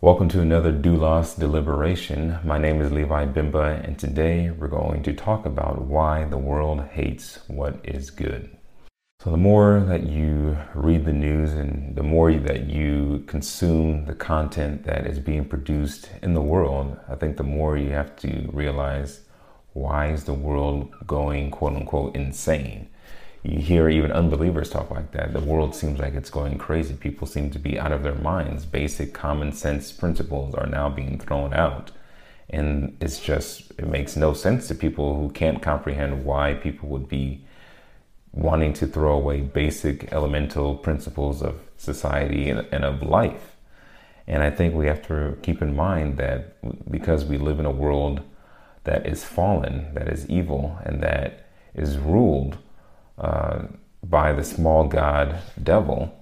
Welcome to another Doulos Deliberation. My name is Levi Bimba, and today we're going to talk about why the world hates what is good. So, the more that you read the news and the more that you consume the content that is being produced in the world, I think the more you have to realize why is the world going quote unquote insane? You hear even unbelievers talk like that. The world seems like it's going crazy. People seem to be out of their minds. Basic common sense principles are now being thrown out. And it's just, it makes no sense to people who can't comprehend why people would be wanting to throw away basic elemental principles of society and, of life. And I think we have to keep in mind that because we live in a world that is fallen, that is evil, and that is ruled uh, by the small god devil,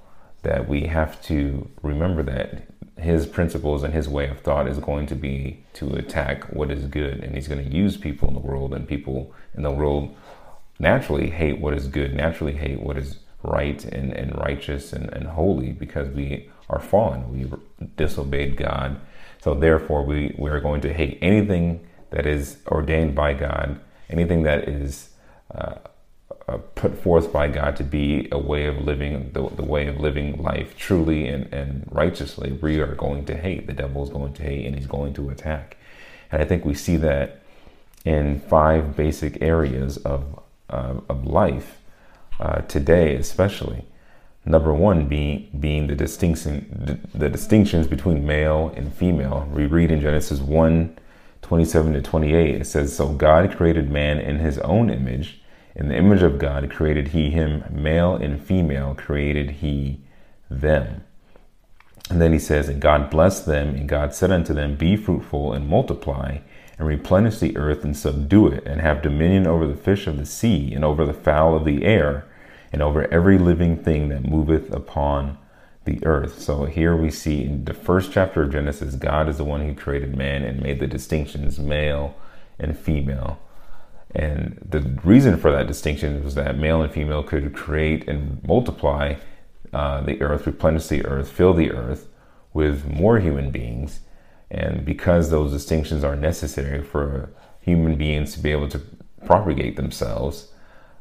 that we have to remember that his principles and his way of thought is going to be to attack what is good, and he's going to use people in the world, and people in the world naturally hate what is good, naturally hate what is right and, and righteous and, and holy because we are fallen. We disobeyed God. So therefore, we, we are going to hate anything that is ordained by God, anything that is uh, uh, put forth by God to be a way of living, the, the way of living life truly and, and righteously, we are going to hate. The devil is going to hate and he's going to attack. And I think we see that in five basic areas of, of life uh, today, especially. Number one being, being the, distinction, the distinctions between male and female. We read in Genesis 1 27 to 28, it says, So God created man in his own image in the image of God created he him, male and female created he them. And then he says, And God blessed them, and God said unto them, Be fruitful and multiply, and replenish the earth and subdue it, and have dominion over the fish of the sea, and over the fowl of the air, and over every living thing that moveth upon the earth. So here we see in the first chapter of Genesis, God is the one who created man and made the distinctions male and female. And the reason for that distinction was that male and female could create and multiply uh, the earth, replenish the earth, fill the earth with more human beings. And because those distinctions are necessary for human beings to be able to propagate themselves,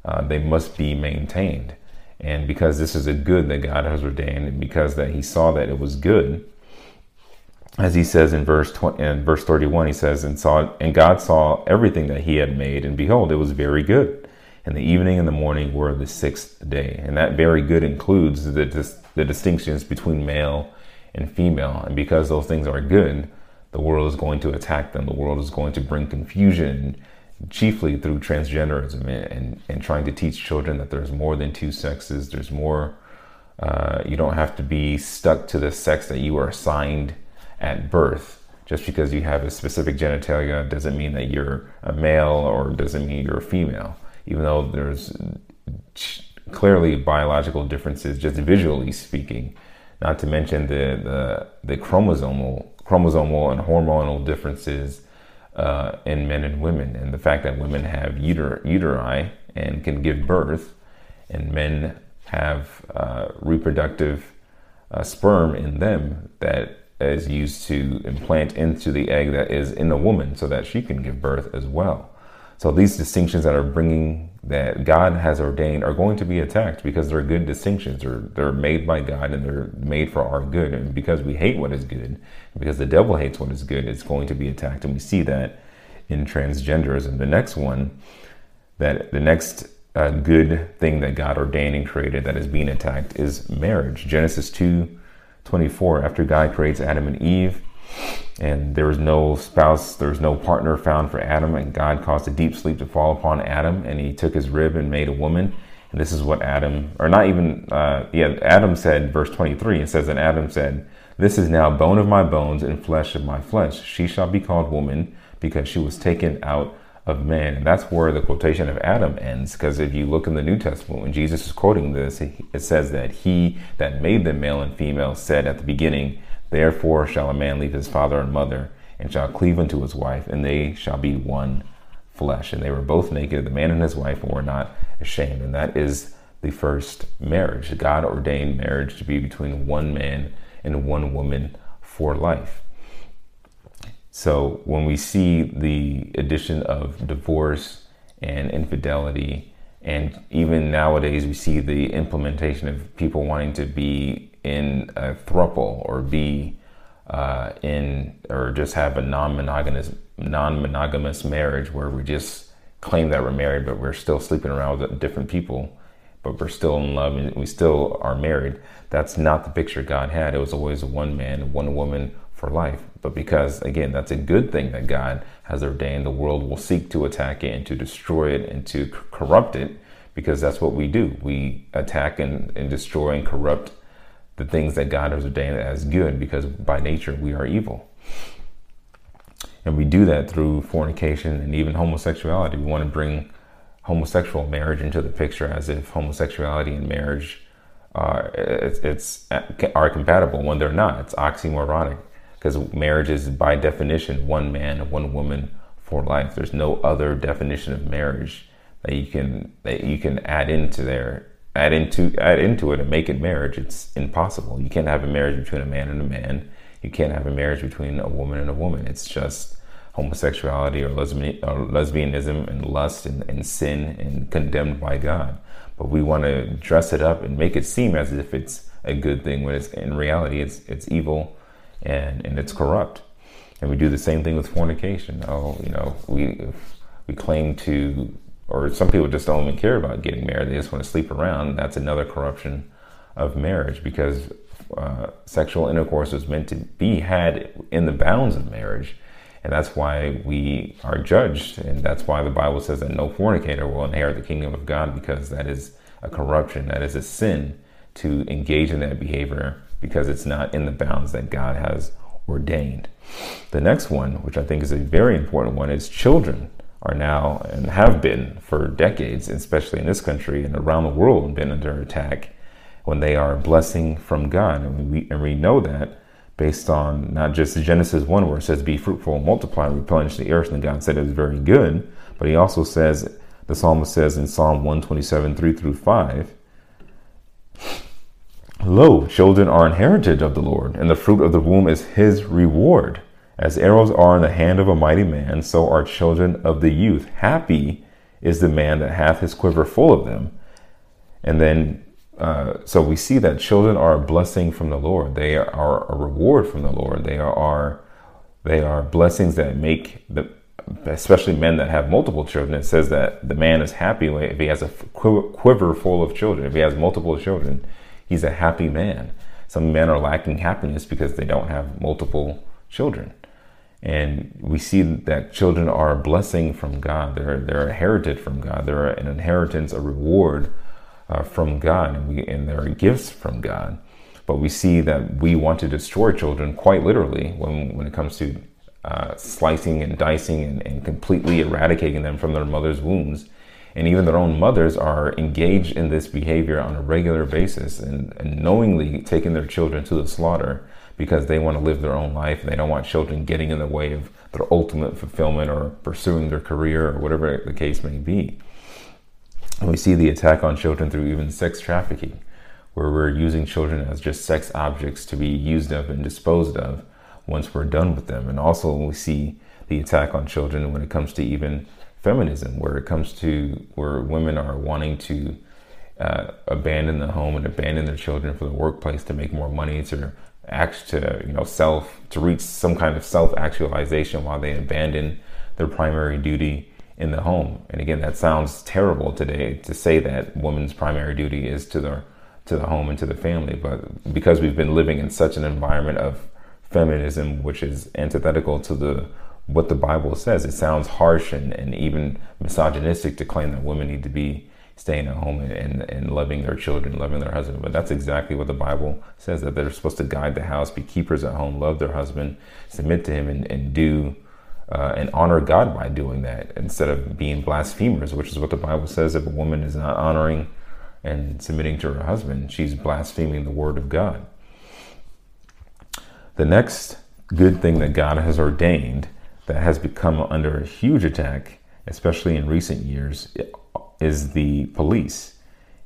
uh, they must be maintained. And because this is a good that God has ordained, and because that He saw that it was good, as he says in verse 20, in verse 31 he says and saw and god saw everything that he had made and behold it was very good. And the evening and the morning were the sixth day. And that very good includes the, the distinctions between male and female. And because those things are good the world is going to attack them. The world is going to bring confusion chiefly through transgenderism and, and, and trying to teach children that there's more than two sexes. There's more uh, you don't have to be stuck to the sex that you were assigned at birth. Just because you have a specific genitalia doesn't mean that you're a male or doesn't mean you're a female, even though there's clearly biological differences, just visually speaking. Not to mention the the, the chromosomal chromosomal and hormonal differences uh, in men and women, and the fact that women have uter- uteri and can give birth, and men have uh, reproductive uh, sperm in them that is used to implant into the egg that is in the woman so that she can give birth as well. So these distinctions that are bringing that God has ordained are going to be attacked because they're good distinctions. They're, they're made by God and they're made for our good. And because we hate what is good, because the devil hates what is good, it's going to be attacked. And we see that in transgenderism. The next one, that the next uh, good thing that God ordained and created that is being attacked is marriage. Genesis 2 24, after God creates Adam and Eve, and there was no spouse, there was no partner found for Adam, and God caused a deep sleep to fall upon Adam, and he took his rib and made a woman. And this is what Adam, or not even, uh, yeah, Adam said, verse 23, it says, that Adam said, This is now bone of my bones and flesh of my flesh. She shall be called woman because she was taken out of man. And that's where the quotation of Adam ends, because if you look in the New Testament, when Jesus is quoting this, it says that he that made them male and female said at the beginning, Therefore shall a man leave his father and mother, and shall cleave unto his wife, and they shall be one flesh. And they were both naked, the man and his wife, and were not ashamed. And that is the first marriage. God ordained marriage to be between one man and one woman for life. So when we see the addition of divorce and infidelity, and even nowadays we see the implementation of people wanting to be in a thruple or be uh, in or just have a non-monogamous non-monogamous marriage where we just claim that we're married but we're still sleeping around with different people but we're still in love and we still are married. That's not the picture god had. It was always one man one woman for life. But because, again, that's a good thing that God has ordained, the world will seek to attack it and to destroy it and to corrupt it because that's what we do. We attack and, and destroy and corrupt the things that God has ordained as good because by nature we are evil. And we do that through fornication and even homosexuality. We want to bring homosexual marriage into the picture as if homosexuality and marriage uh, it's, it's, are compatible when they're not. It's oxymoronic because marriage is by definition one man, and one woman for life. There's no other definition of marriage that you can that you can add into there, add into add into it and make it marriage. It's impossible. You can't have a marriage between a man and a man. You can't have a marriage between a woman and a woman. It's just homosexuality or, lesbian, or lesbianism and lust and, and sin and condemned by God. But we want to dress it up and make it seem as if it's a good thing when it's in reality it's it's evil and and it's corrupt. And we do the same thing with fornication. Oh, you know, we we claim to, or some people just don't even care about getting married. They just want to sleep around. That's another corruption of marriage because uh, sexual intercourse is meant to be had in the bounds of marriage. And that's why we are judged. And that's why the Bible says that no fornicator will inherit the kingdom of God because that is a corruption, that is a sin to engage in that behavior because it's not in the bounds that God has ordained. The next one, which I think is a very important one, is children are now and have been for decades, especially in this country and around the world, been under attack when they are a blessing from God. And we, and we know that based on not just Genesis 1, where it says, Be fruitful, multiply, replenish the earth, and God said it was very good. But he also says, the psalmist says in Psalm 127, 3 through 5, Lo, children are an heritage of the Lord, and the fruit of the womb is his reward. As arrows are in the hand of a mighty man, so are children of the youth. Happy is the man that hath his quiver full of them. And then, uh, so we see that children are a blessing from the Lord. They are a reward from the Lord. They are, they are blessings that make the, especially men that have multiple children. It says that the man is happy if he has a quiver full of children, if he has multiple children he's a happy man. Some men are lacking happiness because they don't have multiple children. And we see that children are a blessing from God. They're, they're inherited from God. They're an inheritance, a reward uh, from God, and, we, and they're gifts from God. But we see that we want to destroy children quite literally when, when it comes to uh, slicing and dicing and, and completely eradicating them from their mother's wombs and even their own mothers are engaged in this behavior on a regular basis and, and knowingly taking their children to the slaughter because they want to live their own life. And they don't want children getting in the way of their ultimate fulfillment or pursuing their career or whatever the case may be. And we see the attack on children through even sex trafficking, where we're using children as just sex objects to be used of and disposed of once we're done with them. And also, we see the attack on children when it comes to even feminism, where it comes to where women are wanting to uh, abandon the home and abandon their children for the workplace to make more money to act to you know self to reach some kind of self actualization while they abandon their primary duty in the home. And again, that sounds terrible today to say that women's primary duty is to the to the home and to the family, but because we've been living in such an environment of feminism, which is antithetical to the what the Bible says. It sounds harsh and, and even misogynistic to claim that women need to be staying at home and, and loving their children, loving their husband. But that's exactly what the Bible says that they're supposed to guide the house, be keepers at home, love their husband, submit to him, and, and do uh, and honor God by doing that instead of being blasphemers, which is what the Bible says. If a woman is not honoring and submitting to her husband, she's blaspheming the word of God. The next good thing that God has ordained that has become under a huge attack, especially in recent years, is the police.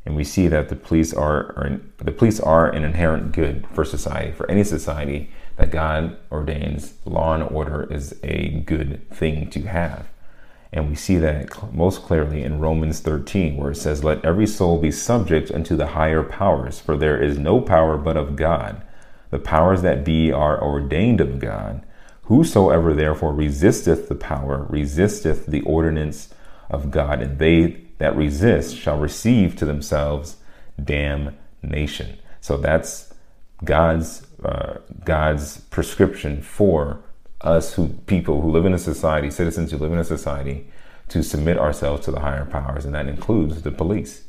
And we see that the police are, are the police are an inherent good for society, for any society that God ordains law and order is a good thing to have. And we see that most clearly in Romans 13, where it says, Let every soul be subject unto the higher powers, for there is no power but of God. The powers that be are ordained of God. Whosoever therefore resisteth the power, resisteth the ordinance of God, and they that resist shall receive to themselves damnation. So that's God's uh, God's prescription for us who people who live in a society, citizens who live in a society, to submit ourselves to the higher powers, and that includes the police.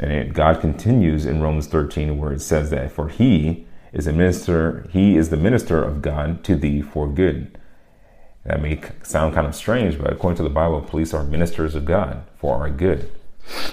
And it, God continues in Romans 13, where it says that for He is a minister, He is the minister of God to thee for good. That may sound kind of strange, but according to the Bible, police are ministers of God for our good.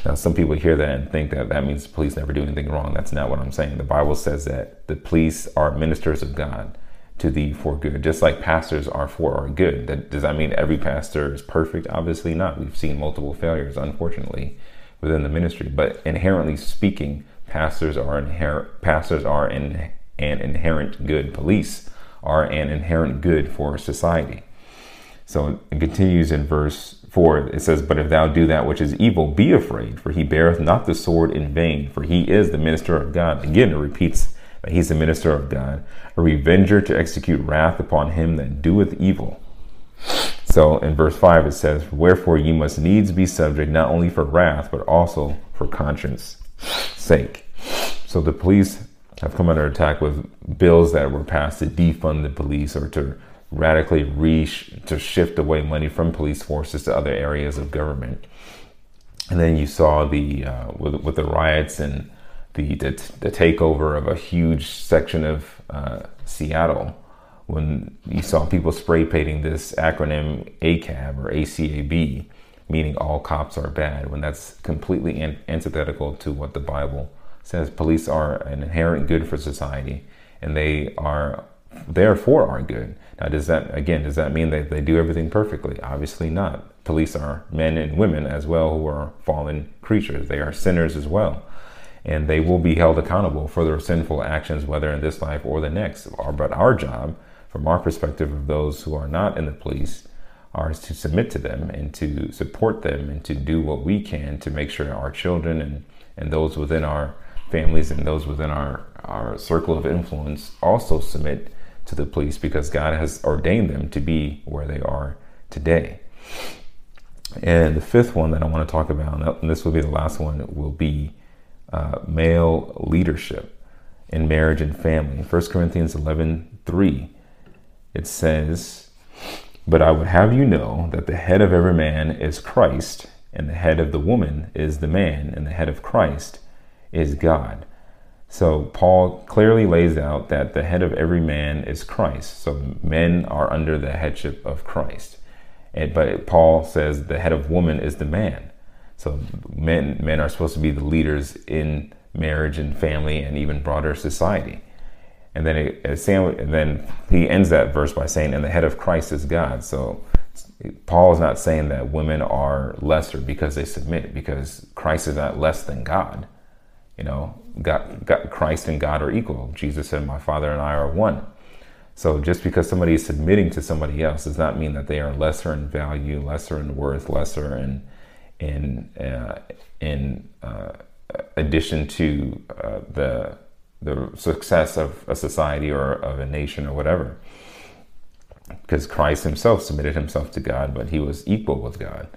Now, some people hear that and think that that means police never do anything wrong. That's not what I'm saying. The Bible says that the police are ministers of God to thee for good, just like pastors are for our good. That, does that mean every pastor is perfect? Obviously not. We've seen multiple failures, unfortunately, within the ministry. But inherently speaking, pastors are inherent. Pastors are in, an inherent good. Police are an inherent good for society. So it continues in verse 4. It says, But if thou do that which is evil, be afraid, for he beareth not the sword in vain, for he is the minister of God. Again, it repeats that he's the minister of God, a revenger to execute wrath upon him that doeth evil. So in verse 5 it says, Wherefore ye must needs be subject not only for wrath, but also for conscience sake. So the police have come under attack with bills that were passed to defund the police or to radically re to shift away money from police forces to other areas of government. And then you saw the uh, with, with the riots and the, the, the takeover of a huge section of uh, Seattle when you saw people spray painting this acronym ACAB or ACAB, meaning all cops are bad, when that's completely antithetical to what the Bible says. Police are an inherent good for society, and they are therefore are good. Now, does that, again, does that mean that they do everything perfectly? Obviously not. Police are men and women as well who are fallen creatures. They are sinners as well. And they will be held accountable for their sinful actions, whether in this life or the next. But our job, from our perspective of those who are not in the police, are to submit to them and to support them and to do what we can to make sure our children and, and those within our families and those within our, our circle of influence also submit to the police because God has ordained them to be where they are today. And the fifth one that I want to talk about, and this will be the last one, will be uh, male leadership in marriage and family. 1 Corinthians 11 3, it says, But I would have you know that the head of every man is Christ, and the head of the woman is the man, and the head of Christ is God. So Paul clearly lays out that the head of every man is Christ. So men are under the headship of Christ. And, but Paul says the head of woman is the man. So men men are supposed to be the leaders in marriage and family and even broader society. And then it, and then he ends that verse by saying, "And the head of Christ is God." So Paul is not saying that women are lesser because they submit, because Christ is not less than God. You know, God, God, Christ and God are equal. Jesus said, My Father and I are one. So just because somebody is submitting to somebody else does not mean that they are lesser in value, lesser in worth, lesser in in uh, in uh, addition to uh, the the success of a society or of a nation or whatever. Because Christ Himself submitted Himself to God, but He was equal with God.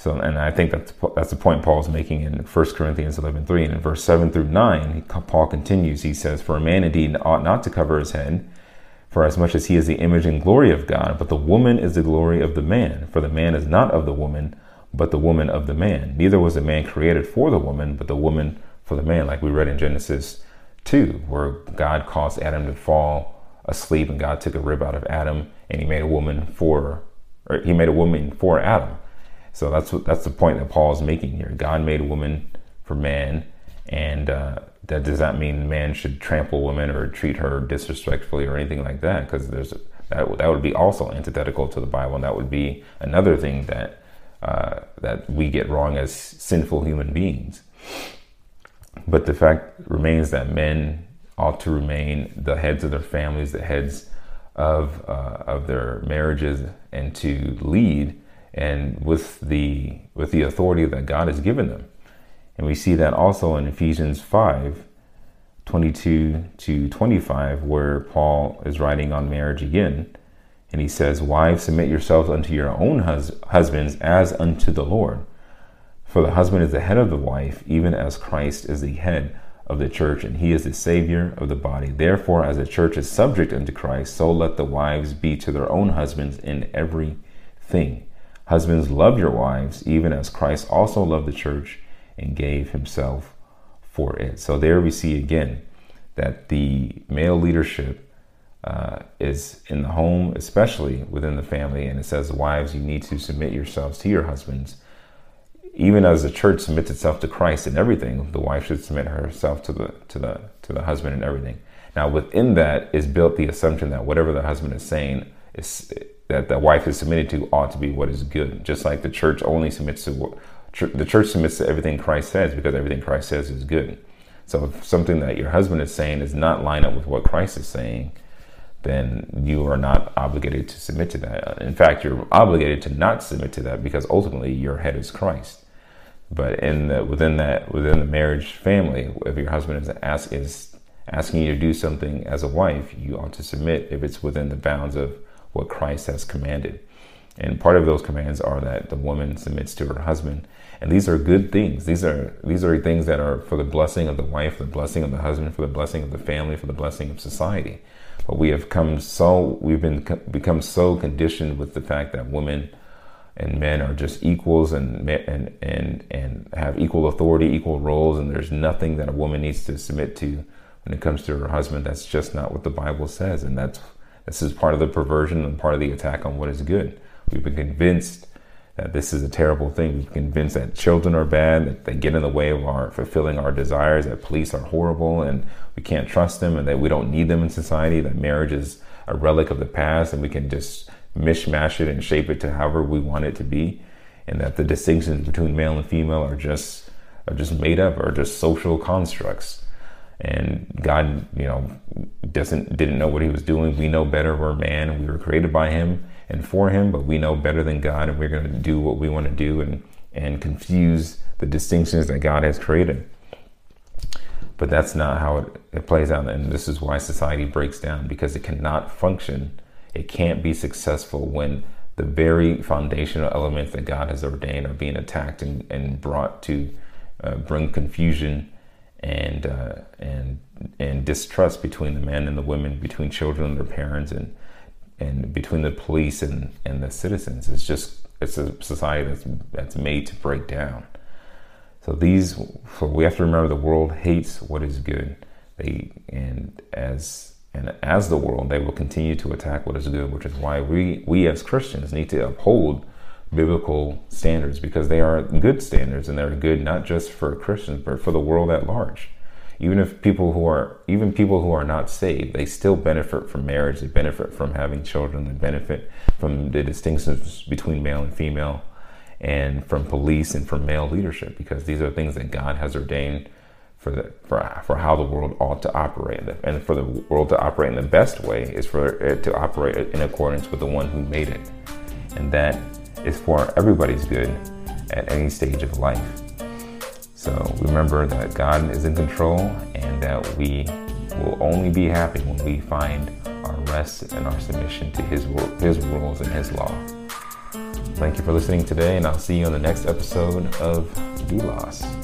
So, and I think that's that's the point Paul's making in 1 Corinthians 11:3 and in verse 7 through 9, Paul continues. He says, "For a man indeed ought not to cover his head, for as much as he is the image and glory of God, but the woman is the glory of the man. For the man is not of the woman, but the woman of the man. Neither was the man created for the woman, but the woman for the man." Like we read in Genesis 2, where God caused Adam to fall asleep, and God took a rib out of Adam, and He made a woman for, or He made a woman for Adam. So that's what, that's the point that Paul is making here. God made woman for man, and uh, that does not mean man should trample woman or treat her disrespectfully or anything like that. Because there's that that would be also antithetical to the Bible, and that would be another thing that uh, that we get wrong as sinful human beings. But the fact remains that men ought to remain the heads of their families, the heads of uh, of their marriages, and to lead and with the with the authority that God has given them. And we see that also in Ephesians 5, 22 to 25, where Paul is writing on marriage again. And he says, Wives, submit yourselves unto your own hus- husbands as unto the Lord. For the husband is the head of the wife, even as Christ is the head of the church, and he is the Savior of the body. Therefore, as the church is subject unto Christ, so let the wives be to their own husbands in everything. Husbands, love your wives, even as Christ also loved the church and gave himself for it. So there we see again that the male leadership uh, is in the home, especially within the family. And it says, Wives, you need to submit yourselves to your husbands. Even as the church submits itself to Christ in everything, the wife should submit herself to the to the to the husband in everything. Now, within that is built the assumption that whatever the husband is saying is that the wife is submitted to ought to be what is good. Just like the church only submits to what the church submits to everything Christ says because everything Christ says is good. So if something that your husband is saying is not line up with what Christ is saying, then you are not obligated to submit to that. Uh, in fact, you're obligated to not submit to that because ultimately your head is Christ. But in the, within that within the marriage family, if your husband is ask is asking you to do something as a wife, you ought to submit if it's within the bounds of what Christ has commanded. And part of those commands are that the woman submits to her husband. And these are good things. These are these are things that are for the blessing of the wife, the blessing of the husband, for the blessing of the family, for the blessing of society. But we have come so we've been become so conditioned with the fact that women and men are just equals and and and and have equal authority, equal roles, and there's nothing that a woman needs to submit to when it comes to her husband. That's just not what the Bible says, and that's this is part of the perversion and part of the attack on what is good. We've been convinced that this is a terrible thing. We've been convinced that children are bad, that they get in the way of our fulfilling our desires, that police are horrible and we can't trust them, and that we don't need them in society, that marriage is a relic of the past and we can just mishmash it and shape it to however we want it to be, and that the distinctions between male and female are just are just made up, or just social constructs and God, you know, doesn't didn't know what He was doing. We know better. We're man. We were created by Him and for Him, but we know better than God, and we're going to do what we want to do and and confuse the distinctions that God has created. But that's not how it, it plays out, and this is why society breaks down because it cannot function. It can't be successful when the very foundational elements that God has ordained are being attacked and, and brought to uh, bring confusion and uh, and and distrust between the men and the women, between children and their parents, and and between the police and, and the citizens. It's just it's a society that's that's made to break down. So these, so we have to remember the world hates what is good. They and as and as the world, they will continue to attack what is good, which is why we we as Christians need to uphold biblical standards because they are good standards and they're good not just for Christians but for the world at large. Even if people who are even people who are not saved, they still benefit from marriage, they benefit from having children, they benefit from the distinctions between male and female and from police and from male leadership because these are things that God has ordained for the, for for how the world ought to operate, and for the world to operate in the best way is for it to operate in accordance with the one who made it, and that is for everybody's good at any stage of life. So remember that God is in control and that we will only be happy when we find our rest and our submission to His, His rules and His law. Thank you for listening today, and I'll see you on the next episode of Doulos.